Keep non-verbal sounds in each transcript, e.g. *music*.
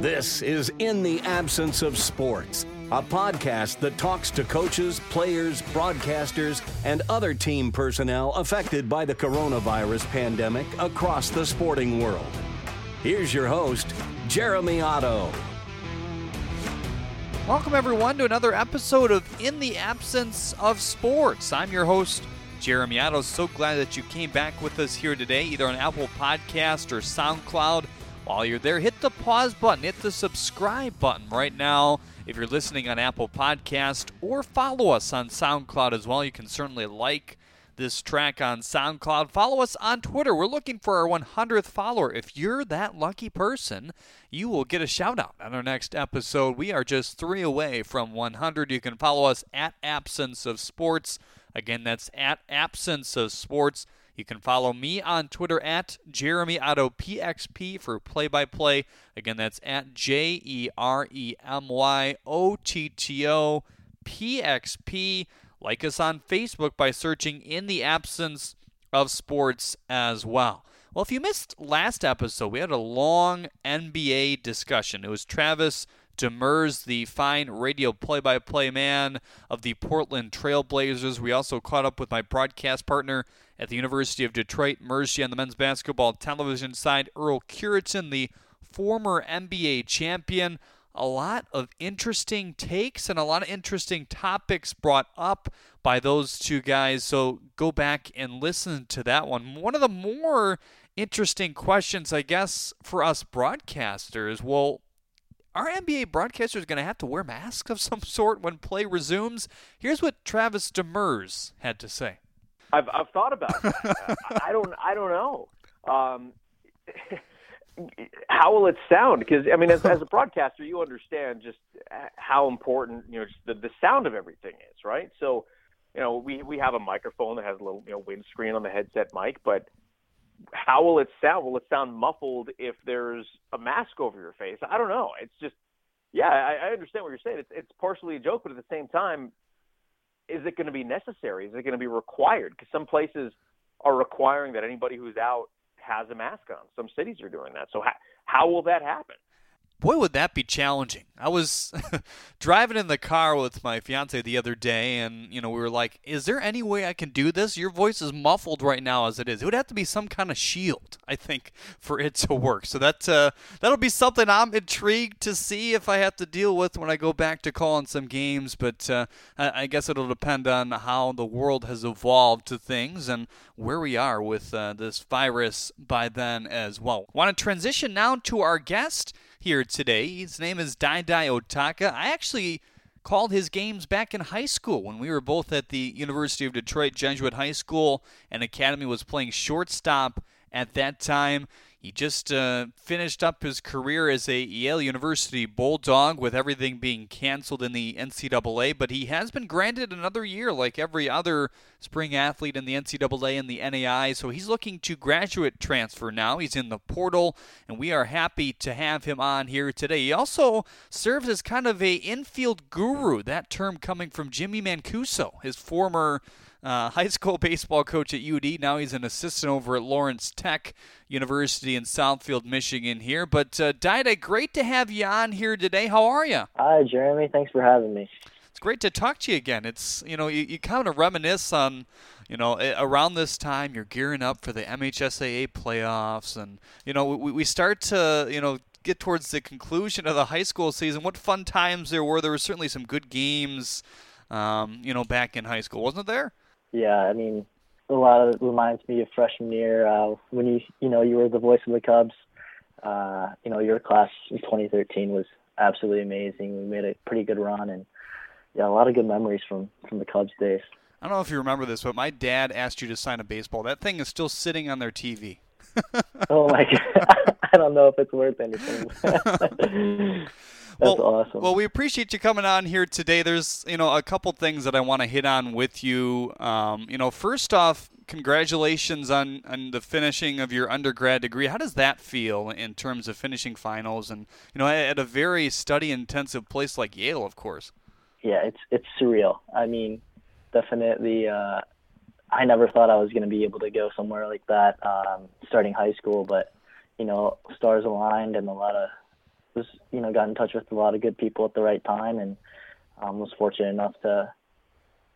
This is In the Absence of Sports, a podcast that talks to coaches, players, broadcasters, and other team personnel affected by the coronavirus pandemic across the sporting world. Here's your host, Jeremy Otto. Welcome, everyone, to another episode of In the Absence of Sports. I'm your host, Jeremy Otto. So glad that you came back with us here today, either on Apple Podcast or SoundCloud. While you're there, hit the pause button, hit the subscribe button right now. If you're listening on Apple Podcast or follow us on SoundCloud as well, you can certainly like this track on SoundCloud. Follow us on Twitter. We're looking for our 100th follower. If you're that lucky person, you will get a shout out on our next episode. We are just three away from 100. You can follow us at Absence of Sports. Again, that's at Absence of Sports. You can follow me on Twitter at Jeremy Otto PXP for play by play. Again, that's at J E R E M Y O T T O PXP. Like us on Facebook by searching In the Absence of Sports as well. Well, if you missed last episode, we had a long NBA discussion. It was Travis Demers, the fine radio play by play man of the Portland Trailblazers. We also caught up with my broadcast partner at the University of Detroit, Mercy, on the men's basketball television side, Earl Cureton, the former NBA champion. A lot of interesting takes and a lot of interesting topics brought up by those two guys. So go back and listen to that one. One of the more interesting questions, I guess, for us broadcasters well, are NBA broadcasters going to have to wear masks of some sort when play resumes? Here's what Travis Demers had to say. I've I've thought about it. *laughs* I don't I don't know. Um, *laughs* how will it sound? Because I mean, as, as a *laughs* broadcaster, you understand just how important you know just the, the sound of everything is, right? So, you know, we we have a microphone that has a little you know windscreen on the headset mic, but how will it sound? Will it sound muffled if there's a mask over your face? I don't know. It's just, yeah, I, I understand what you're saying. It's it's partially a joke, but at the same time, is it going to be necessary? Is it going to be required? Because some places are requiring that anybody who's out has a mask on. Some cities are doing that. So how, how will that happen? Boy, would that be challenging. I was *laughs* driving in the car with my fiance the other day, and you know we were like, "Is there any way I can do this? Your voice is muffled right now as it is. It would have to be some kind of shield, I think, for it to work." So that uh, that'll be something I'm intrigued to see if I have to deal with when I go back to calling some games. But uh, I, I guess it'll depend on how the world has evolved to things and where we are with uh, this virus by then as well. Want to transition now to our guest here today. His name is Daidai Otaka. I actually called his games back in high school when we were both at the University of Detroit Jesuit High School and Academy was playing shortstop at that time. He just uh, finished up his career as a Yale University Bulldog with everything being canceled in the NCAA, but he has been granted another year like every other spring athlete in the NCAA and the NAIA. So he's looking to graduate transfer now. He's in the portal, and we are happy to have him on here today. He also serves as kind of a infield guru, that term coming from Jimmy Mancuso, his former uh, high school baseball coach at UD. Now he's an assistant over at Lawrence Tech University in Southfield, Michigan. Here, but uh, Dida, great to have you on here today. How are you? Hi, Jeremy. Thanks for having me. It's great to talk to you again. It's you know you, you kind of reminisce on you know around this time you're gearing up for the MHSAA playoffs, and you know we, we start to you know get towards the conclusion of the high school season. What fun times there were! There were certainly some good games, um, you know, back in high school, wasn't there? Yeah, I mean, a lot of it reminds me of freshman year uh, when you you know you were the voice of the Cubs. Uh, you know, your class in 2013 was absolutely amazing. We made a pretty good run, and yeah, a lot of good memories from from the Cubs days. I don't know if you remember this, but my dad asked you to sign a baseball. That thing is still sitting on their TV. *laughs* oh my god! *laughs* I don't know if it's worth anything. *laughs* That's well, awesome. Well, we appreciate you coming on here today. There's, you know, a couple things that I want to hit on with you. Um, you know, first off, congratulations on, on the finishing of your undergrad degree. How does that feel in terms of finishing finals and, you know, at a very study intensive place like Yale, of course? Yeah, it's it's surreal. I mean, definitely uh I never thought I was going to be able to go somewhere like that um starting high school, but you know, stars aligned and a lot of was you know got in touch with a lot of good people at the right time, and um, was fortunate enough to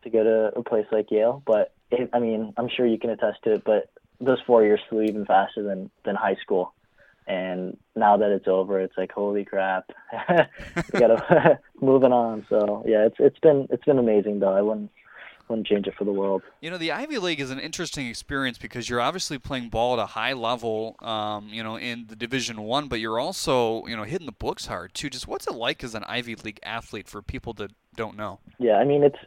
to go to a place like Yale. But it, I mean, I'm sure you can attest to it. But those four years flew even faster than than high school. And now that it's over, it's like holy crap, *laughs* we gotta *laughs* moving on. So yeah, it's it's been it's been amazing though. I wouldn't wouldn't change it for the world. You know, the Ivy League is an interesting experience because you're obviously playing ball at a high level, um, you know, in the Division One, but you're also, you know, hitting the books hard too. Just what's it like as an Ivy League athlete for people that don't know? Yeah, I mean, it's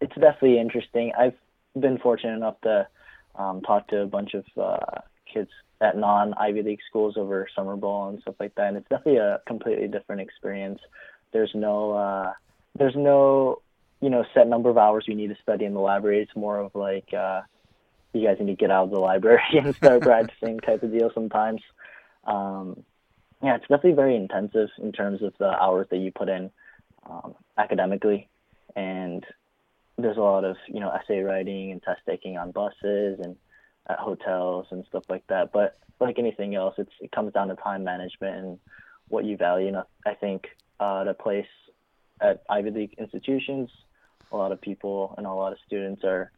it's definitely interesting. I've been fortunate enough to um, talk to a bunch of uh, kids at non Ivy League schools over summer ball and stuff like that, and it's definitely a completely different experience. There's no uh, there's no you know set number of hours you need to study in the library. It's more of like uh, you guys need to get out of the library *laughs* and start practicing type of deal sometimes. Um, yeah, it's definitely very intensive in terms of the hours that you put in um, academically, and there's a lot of you know essay writing and test taking on buses and at hotels and stuff like that. But like anything else, it's it comes down to time management and what you value. And I think uh, the place at Ivy League institutions, a lot of people and a lot of students are,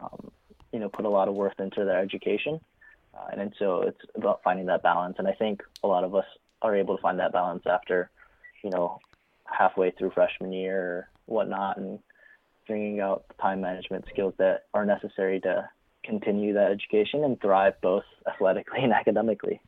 um, you know, put a lot of worth into their education, uh, and, and so it's about finding that balance. And I think a lot of us are able to find that balance after, you know, halfway through freshman year or whatnot, and bringing out the time management skills that are necessary to continue that education and thrive both athletically and academically.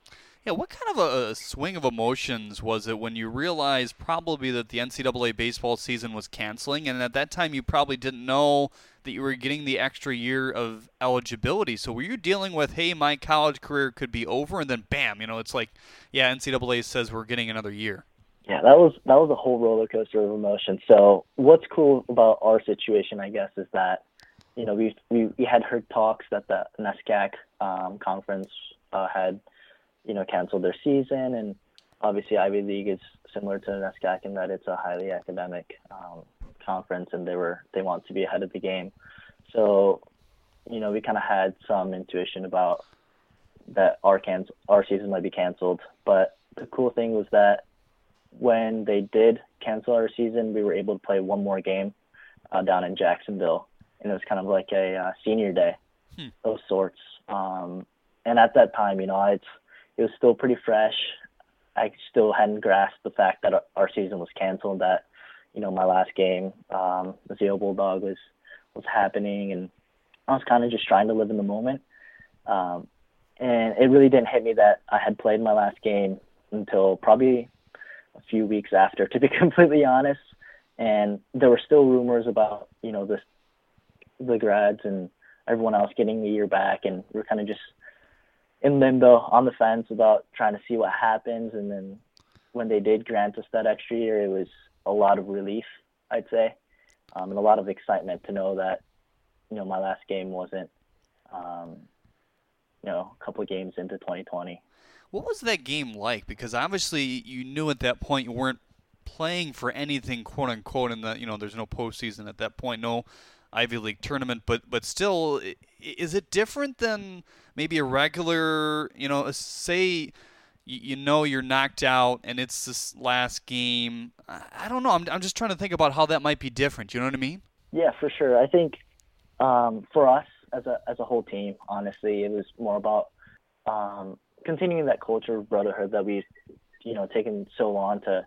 Yeah, what kind of a swing of emotions was it when you realized probably that the NCAA baseball season was canceling, and at that time you probably didn't know that you were getting the extra year of eligibility. So were you dealing with, hey, my college career could be over, and then bam, you know, it's like, yeah, NCAA says we're getting another year. Yeah, that was that was a whole roller coaster of emotion. So what's cool about our situation, I guess, is that you know we we, had heard talks that the NESCAC um, conference uh, had you know canceled their season, and obviously Ivy League is similar to NESCAC in that it's a highly academic um, conference, and they were they want to be ahead of the game. So you know we kind of had some intuition about that our can our season might be canceled, but the cool thing was that when they did cancel our season, we were able to play one more game uh, down in Jacksonville, and it was kind of like a uh, senior day hmm. of sorts. Um, and at that time, you know, it's it was still pretty fresh. I still hadn't grasped the fact that our season was canceled. That you know, my last game, um, the Yale Bulldog was was happening, and I was kind of just trying to live in the moment. Um, and it really didn't hit me that I had played my last game until probably a few weeks after, to be *laughs* completely honest. And there were still rumors about, you know, this, the grads and everyone else getting the year back, and we are kind of just in limbo on the fence about trying to see what happens. And then when they did grant us that extra year, it was a lot of relief, I'd say, um, and a lot of excitement to know that, you know, my last game wasn't, um, you know, a couple games into 2020. What was that game like? Because obviously you knew at that point you weren't playing for anything, quote unquote, and that you know there's no postseason at that point, no Ivy League tournament. But but still, is it different than maybe a regular? You know, say you know you're knocked out and it's this last game. I don't know. I'm I'm just trying to think about how that might be different. You know what I mean? Yeah, for sure. I think um, for us as a as a whole team, honestly, it was more about um, continuing that culture of brotherhood that we've you know taken so long to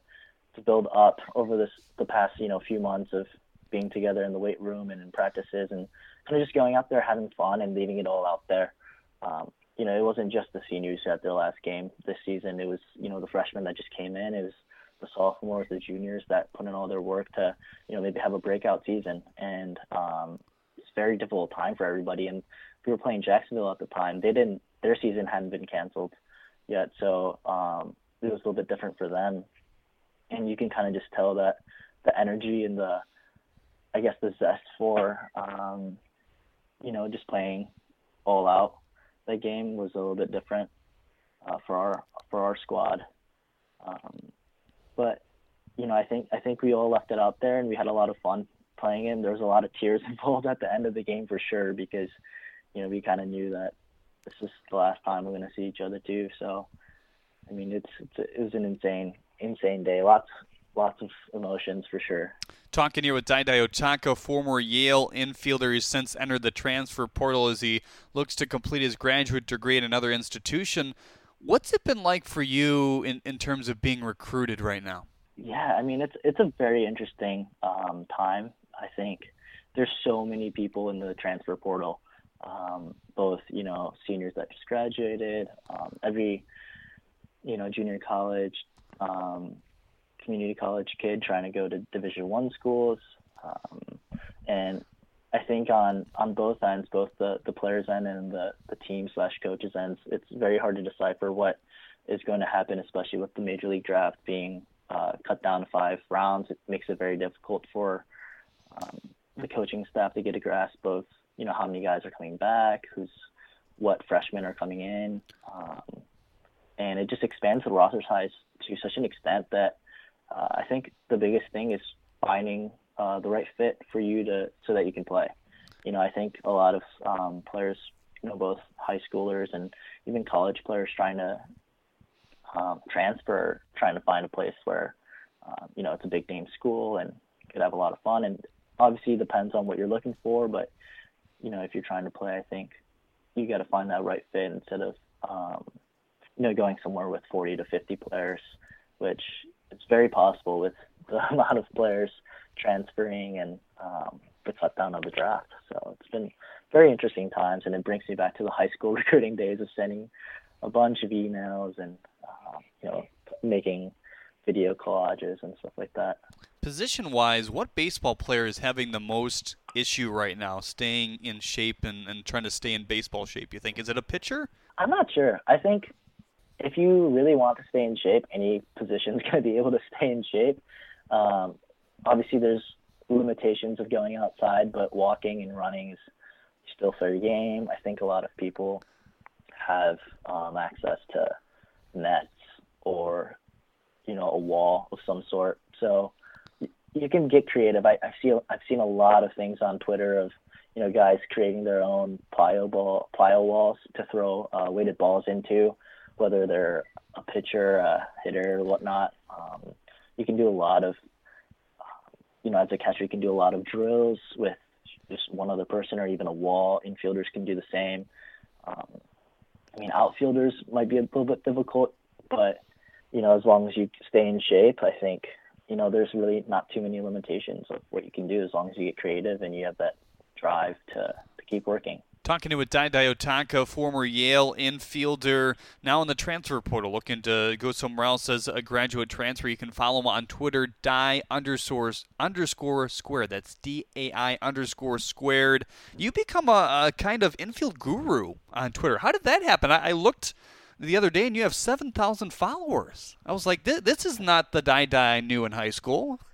to build up over this the past you know few months of being together in the weight room and in practices and kind of just going out there having fun and leaving it all out there. Um, you know, it wasn't just the seniors at their last game this season. It was you know the freshmen that just came in. It was the sophomores, the juniors that put in all their work to you know maybe have a breakout season. And um, it's a very difficult time for everybody. And we were playing Jacksonville at the time. They didn't their season hadn't been canceled yet, so um, it was a little bit different for them. And you can kind of just tell that the energy and the, I guess, the zest for, um, you know, just playing all out. That game was a little bit different uh, for our for our squad, um, but you know, I think I think we all left it out there, and we had a lot of fun playing it. There was a lot of tears *laughs* involved at the end of the game for sure because, you know, we kind of knew that this is the last time we're going to see each other too. So, I mean, it's, it's it was an insane insane day. Lots lots of emotions for sure. Talking here with Daidai Otaka, former Yale infielder. who's since entered the transfer portal as he looks to complete his graduate degree at another institution. What's it been like for you in, in terms of being recruited right now? Yeah, I mean it's it's a very interesting um, time. I think there's so many people in the transfer portal, um, both you know seniors that just graduated, um, every you know junior college, um, community college kid trying to go to Division One schools, um, and I think on on both ends, both the the players end and the the team slash coaches ends, it's very hard to decipher what is going to happen, especially with the major league draft being uh, cut down to five rounds. It makes it very difficult for um, the coaching staff to get a grasp of you know how many guys are coming back, who's what freshmen are coming in, um, and it just expands the roster size to such an extent that uh, I think the biggest thing is finding uh, the right fit for you to so that you can play. You know, I think a lot of um, players, you know, both high schoolers and even college players trying to um, transfer, trying to find a place where, um, you know, it's a big name school and could have a lot of fun. And obviously, depends on what you're looking for. But you know, if you're trying to play, I think you got to find that right fit instead of, um, you know, going somewhere with 40 to 50 players, which it's very possible with *laughs* the amount of players transferring and um, the cut down of the draft. So it's been very interesting times, and it brings me back to the high school *laughs* recruiting days of sending a bunch of emails and uh, you know making video collages and stuff like that. Position wise, what baseball player is having the most issue right now, staying in shape and, and trying to stay in baseball shape? You think is it a pitcher? I'm not sure. I think if you really want to stay in shape, any position is *laughs* going to be able to stay in shape. Um, obviously, there's limitations of going outside, but walking and running is still fair game. I think a lot of people have um, access to nets or you know a wall of some sort. So you can get creative. I, I see I've seen a lot of things on Twitter of you know guys creating their own plyo ball plyo walls to throw uh, weighted balls into, whether they're a pitcher, a hitter, or whatnot. Um, you can do a lot of you know as a catcher you can do a lot of drills with just one other person or even a wall. Infielders can do the same. Um, I mean, outfielders might be a little bit difficult, but you know, as long as you stay in shape, I think you know there's really not too many limitations of what you can do as long as you get creative and you have that drive to to keep working. Talking to with Daidai Otaka, former Yale infielder, now in the transfer portal, looking to go somewhere else as a graduate transfer. You can follow him on Twitter, die underscore underscore square. That's D A I underscore squared. You become a, a, kind of infield guru on Twitter. How did that happen? I, I looked the other day and you have 7,000 followers. I was like, this, this is not the Daidai I knew in high school. *laughs* *laughs*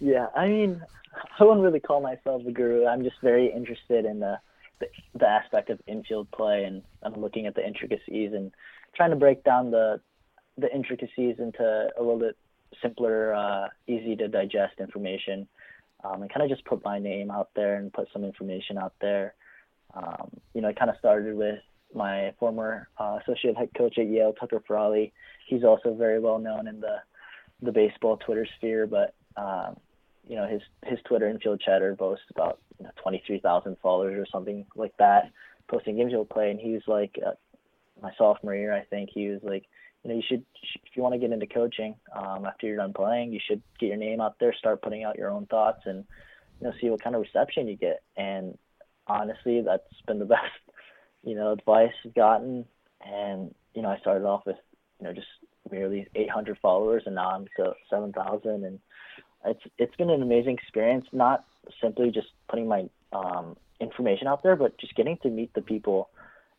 yeah, I mean, I wouldn't really call myself a guru. I'm just very interested in the, the, the aspect of infield play, and I'm looking at the intricacies and trying to break down the the intricacies into a little bit simpler, uh, easy to digest information, um, and kind of just put my name out there and put some information out there. Um, you know, it kind of started with my former uh, associate head coach at Yale, Tucker Frawley. He's also very well known in the the baseball Twitter sphere, but um, you know his his Twitter infield chatter boasts about you know, 23,000 followers or something like that, posting infield play. And he was like, uh, my sophomore year, I think he was like, you know, you should if you want to get into coaching um, after you're done playing, you should get your name out there, start putting out your own thoughts, and you know, see what kind of reception you get. And honestly, that's been the *laughs* best, you know, advice I've gotten. And you know, I started off with you know just merely 800 followers, and now I'm to 7,000, and it's it's been an amazing experience. Not simply just putting my um, information out there, but just getting to meet the people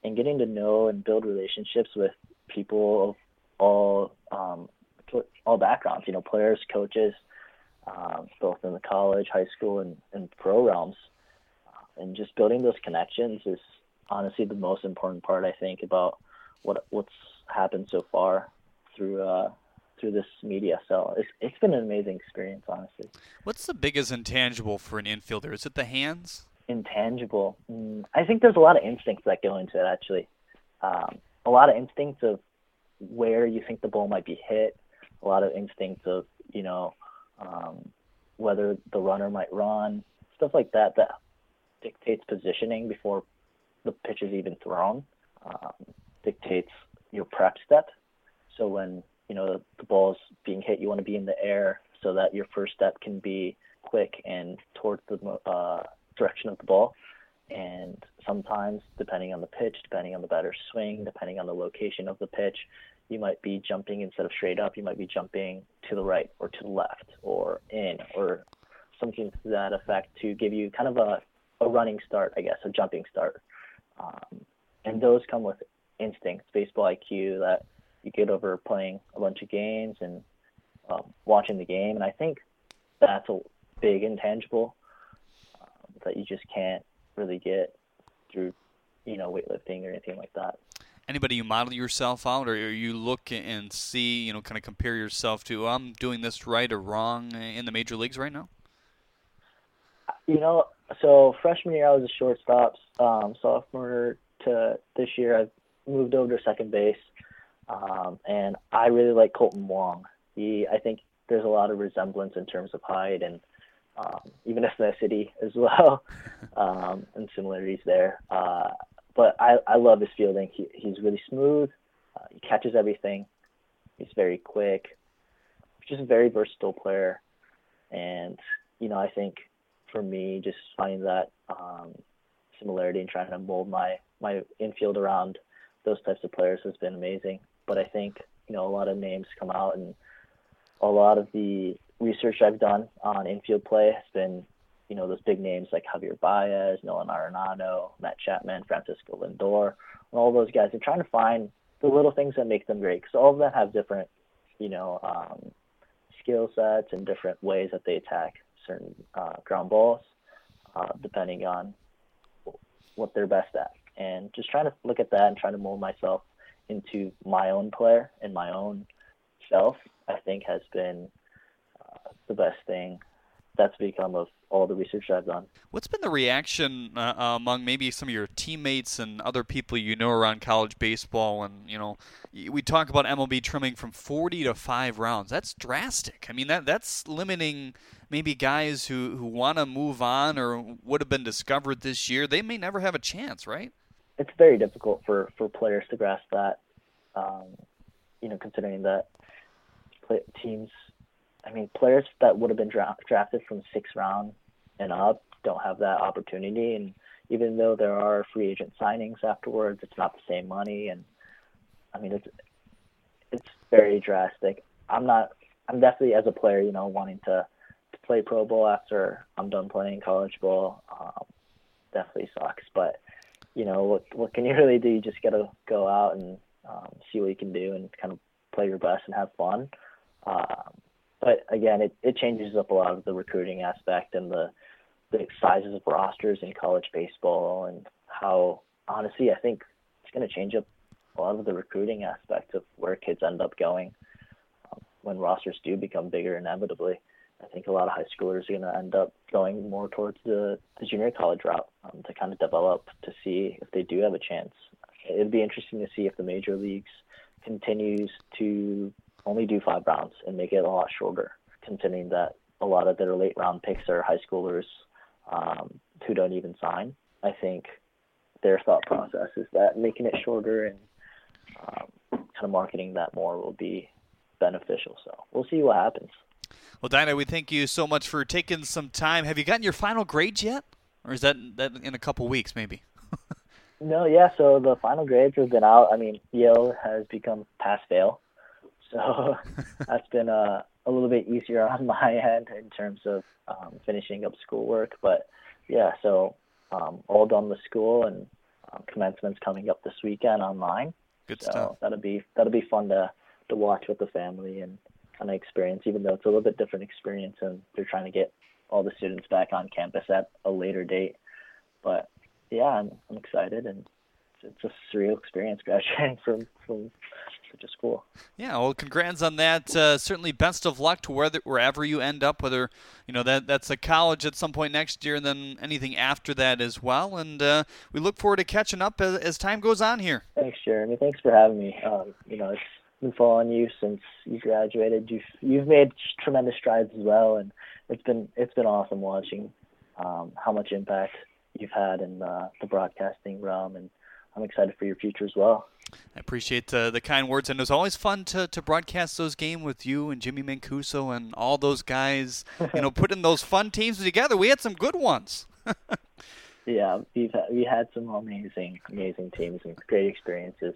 and getting to know and build relationships with people of all um, all backgrounds. You know, players, coaches, um, both in the college, high school, and, and pro realms. And just building those connections is honestly the most important part. I think about what what's happened so far through uh, through this media. So it's, it's been an amazing experience, honestly. What's the biggest intangible for an infielder? Is it the hands? Intangible. Mm, I think there's a lot of instincts that go into it, actually. Um, a lot of instincts of where you think the ball might be hit, a lot of instincts of you know um, whether the runner might run, stuff like that that dictates positioning before the pitch is even thrown, um, dictates your prep step. So when you know the, ball is being hit, you want to be in the air so that your first step can be quick and towards the uh, direction of the ball. And sometimes, depending on the pitch, depending on the batter's swing, depending on the location of the pitch, you might be jumping instead of straight up. You might be jumping to the right or to the left or in or something to that effect to give you kind of a, a running start, I guess, a jumping start. Um, and those come with instincts, baseball IQ that you get over playing a bunch of games and um, watching the game. And I think that's a big intangible um, that you just can't really get through, you know, weightlifting or anything like that. Anybody you model yourself out, or you look and see, you know, kind of compare yourself to, I'm doing this right or wrong in the major leagues right now? You know, so freshman year I was a shortstop. Um, sophomore to this year I've moved over to second base, um, and I really like Kolten Wong. He, I think there's a lot of resemblance in terms of height and um, even *laughs* ethnicity as well, *laughs* um, and similarities there. Uh, but I, I love his fielding. He, he's really smooth. Uh, he catches everything. He's very quick. Just a very versatile player. And, you know, I think for me, just finding that um, similarity and trying to mold my, my infield around those types of players has been amazing. But I think, you know, a lot of names come out and a lot of the research I've done on infield play has been, you know, those big names like Javier Baez, Nolan Arenado, Matt Chapman, Francisco Lindor, and all those guys. They're trying to find the little things that make them great because all of them have different, you know, um, skill sets and different ways that they attack certain uh, ground balls, uh, depending on what they're best at. And just trying to look at that and trying to mold myself into my own player and my own self, I think has been the best thing that's become of all the research I've done. What's been the reaction uh, among maybe some of your teammates and other people you know around college baseball? And you know, we talk about MLB trimming from 40 to five rounds. That's drastic. I mean, that that's limiting maybe guys who who want to move on or would have been discovered this year. They may never have a chance, right? It's very difficult for for players to grasp that. Um, you know, considering that teams I mean, players that would have been dra- drafted from sixth round and up don't have that opportunity. And even though there are free agent signings afterwards, it's not the same money. And I mean, it's it's very drastic. I'm not. I'm definitely as a player, you know, wanting to, to play pro bowl after I'm done playing college ball. Um, definitely sucks, but you know, what what can you *laughs* really do? You just gotta go out and um, see what you can do and kind of play your best and have fun. Um, but again, it, it changes up a lot of the recruiting aspect and the the sizes of rosters in college baseball and how honestly I think it's going to change up a lot of the recruiting aspect of where kids end up going um, when rosters do become bigger inevitably. I think a lot of high schoolers are going to end up going more towards the, the junior college route um, to kind of develop to see if they do have a chance. It'd be interesting to see if the major leagues continues to only do five rounds and make it a lot shorter, considering that a lot of their late round picks are high schoolers um, who don't even sign. I think their thought process is that making it shorter and um, kind of marketing that more will be beneficial. So we'll see what happens. Well, Dinah, we thank you so much for taking some time. Have you gotten your final grades yet, or is that that in a couple weeks maybe? *laughs* no, yeah. So the final grades have been out. I mean, Yale has become pass fail, so *laughs* that's been a, a little bit easier on *laughs* my end in terms of um, finishing up schoolwork. But yeah, so um, all done with school and um, commencement's coming up this weekend online. Good so stuff. That'll be that'll be fun to to watch with the family and kind of experience, even though it's a little bit different experience and they're trying to get all the students back on campus at a later date. But yeah, I'm, I'm excited and it's a surreal experience *laughs* graduating from from such a school. Yeah, well, congrats on that. Uh, certainly, best of luck to whether, wherever you end up, whether you know that that's a college at some point next year, and then anything after that as well. And uh, we look forward to catching up as, as, time goes on here. Thanks, Jeremy. Thanks for having me. Um, you know, it's been following you since you graduated. You've you've made tremendous strides as well, and it's been it's been awesome watching um, how much impact you've had in uh, the broadcasting realm, and I'm excited for your future as well. I appreciate uh, the kind words, and it was always fun to, to broadcast those games with you and Jimmy Mancuso and all those guys. You know, *laughs* putting those fun teams together. We had some good ones. *laughs* yeah, we've we had some amazing, amazing teams and great experiences.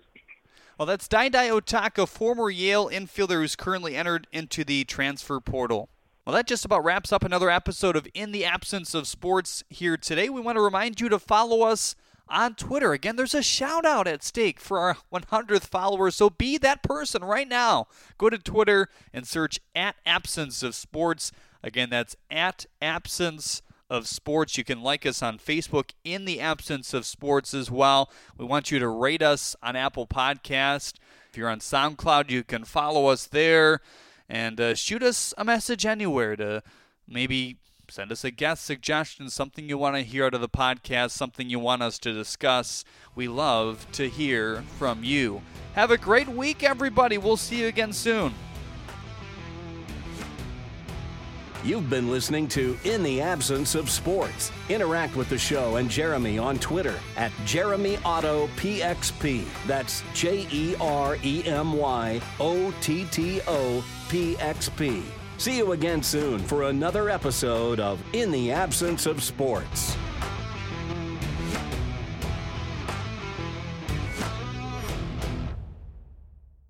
Well, that's Daidai Otaka, former Yale infielder who's currently entered into the transfer portal. Well, that just about wraps up another episode of In the Absence of Sports here today. We want to remind you to follow us on Twitter. Again, there's a shout out at stake for our *laughs* 100th followers, so be that person right now. Go to Twitter and search at Absence of Sports. Again, that's at Absence of sports. You can like us on Facebook in the absence of sports as well. We want you to rate us on Apple Podcast. If you're on SoundCloud, you can follow us there and uh, shoot us a message anywhere to maybe send us a guest suggestion, something you want to hear out of the podcast, something you want us to discuss. We love to hear from you. Have a great week, everybody. We'll see you again soon. You've been listening to In the Absence of Sports. Interact with the show and Jeremy on Twitter at Jeremy Otto PXP. That's J E R E M Y O T T O P X P. See you again soon for another episode of In the Absence of Sports.